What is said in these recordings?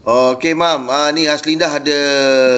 Okey, Mam. Uh, ni Haslindah ada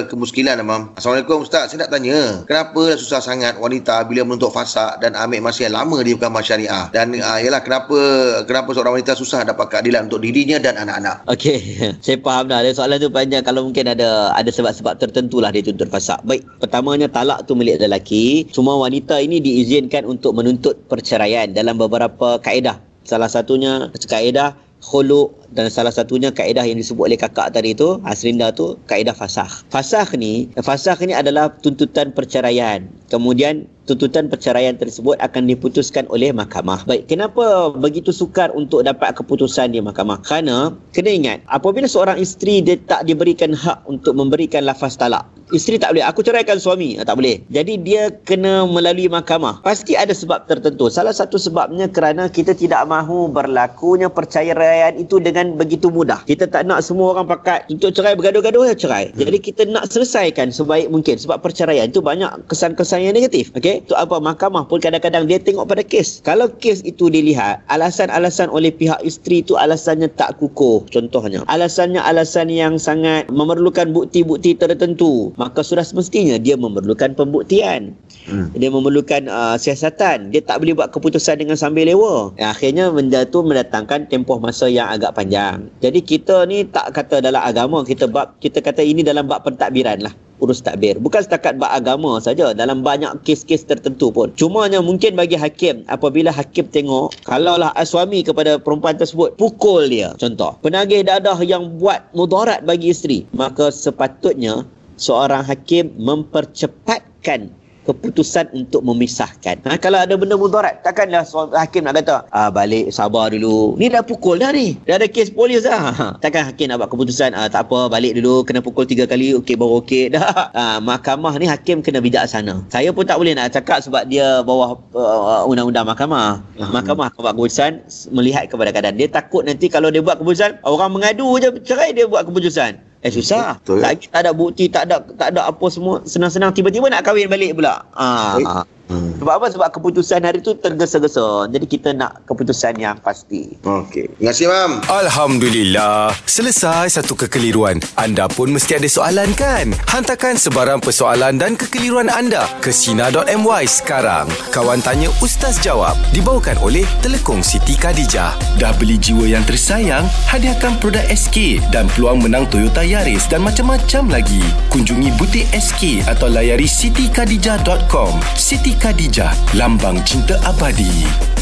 kemuskilan, Mam. Assalamualaikum, Ustaz. Saya nak tanya, kenapa susah sangat wanita bila menuntut fasak dan ambil masa yang lama di hukuman syariah? Dan uh, yalah, kenapa kenapa seorang wanita susah dapat keadilan untuk dirinya dan anak-anak? Okey, saya faham dah. Soalan tu panjang. Kalau mungkin ada ada sebab-sebab tertentu lah dia tuntut fasak. Baik, pertamanya talak tu milik lelaki. Semua wanita ini diizinkan untuk menuntut perceraian dalam beberapa kaedah. Salah satunya kaedah khuluk dan salah satunya kaedah yang disebut oleh kakak tadi tu Asrinda tu kaedah fasah fasah ni fasah ni adalah tuntutan perceraian kemudian tuntutan perceraian tersebut akan diputuskan oleh mahkamah. Baik, kenapa begitu sukar untuk dapat keputusan di mahkamah? Kerana kena ingat, apabila seorang isteri dia tak diberikan hak untuk memberikan lafaz talak, isteri tak boleh. Aku ceraikan suami. Ah, tak boleh. Jadi dia kena melalui mahkamah. Pasti ada sebab tertentu. Salah satu sebabnya kerana kita tidak mahu berlakunya perceraian itu dengan begitu mudah. Kita tak nak semua orang pakat untuk cerai bergaduh-gaduh ya cerai. Hmm. jadi kita nak selesaikan sebaik mungkin. Sebab perceraian itu banyak kesan-kesan yang negatif okey? Tu apa mahkamah pun kadang-kadang dia tengok pada kes. Kalau kes itu dilihat alasan-alasan oleh pihak isteri itu alasannya tak kukuh contohnya. Alasannya alasan yang sangat memerlukan bukti-bukti tertentu maka sudah semestinya dia memerlukan pembuktian. Hmm. dia memerlukan uh, siasatan. Dia tak boleh buat keputusan dengan sambil lewa. Akhirnya benda tu mendatangkan tempoh masa yang agak panjang. Jadi kita ni tak kata dalam agama kita bab kita kata ini dalam bab pentadbiran lah. Urus takbir bukan setakat bab agama saja. Dalam banyak kes-kes tertentu pun. Cumanya mungkin bagi hakim apabila hakim tengok kalaulah suami kepada perempuan tersebut pukul dia. Contoh penagih dadah yang buat mudarat bagi isteri maka sepatutnya seorang hakim mempercepatkan keputusan untuk memisahkan. Ha, kalau ada benda mudarat, takkanlah seorang hakim nak kata, ah, balik sabar dulu. Ni dah pukul dah ni. Dah ada kes polis dah. Ha, takkan hakim nak buat keputusan, ah, tak apa, balik dulu, kena pukul tiga kali, okey, baru okey. Dah. Ah, mahkamah ni hakim kena bijak sana. Saya pun tak boleh nak cakap sebab dia bawah uh, undang-undang mahkamah. Hmm. Mahkamah buat keputusan melihat kepada keadaan. Dia takut nanti kalau dia buat keputusan, orang mengadu je cerai dia buat keputusan. Eh susah. Betul. Lagi tak ada bukti, tak ada tak ada apa semua. Senang-senang tiba-tiba nak kahwin balik pula. Ah. Hmm. Sebab apa? Sebab keputusan hari tu tergesa-gesa. Jadi kita nak keputusan yang pasti. Okey. Terima kasih, Mam. Alhamdulillah. Selesai satu kekeliruan. Anda pun mesti ada soalan kan? Hantarkan sebarang persoalan dan kekeliruan anda ke Sina.my sekarang. Kawan Tanya Ustaz Jawab. Dibawakan oleh Telekong Siti Khadijah. Dah beli jiwa yang tersayang? Hadiahkan produk SK dan peluang menang Toyota Yaris dan macam-macam lagi. Kunjungi butik SK atau layari sitikadijah.com. Siti Khadijah, lambang cinta abadi.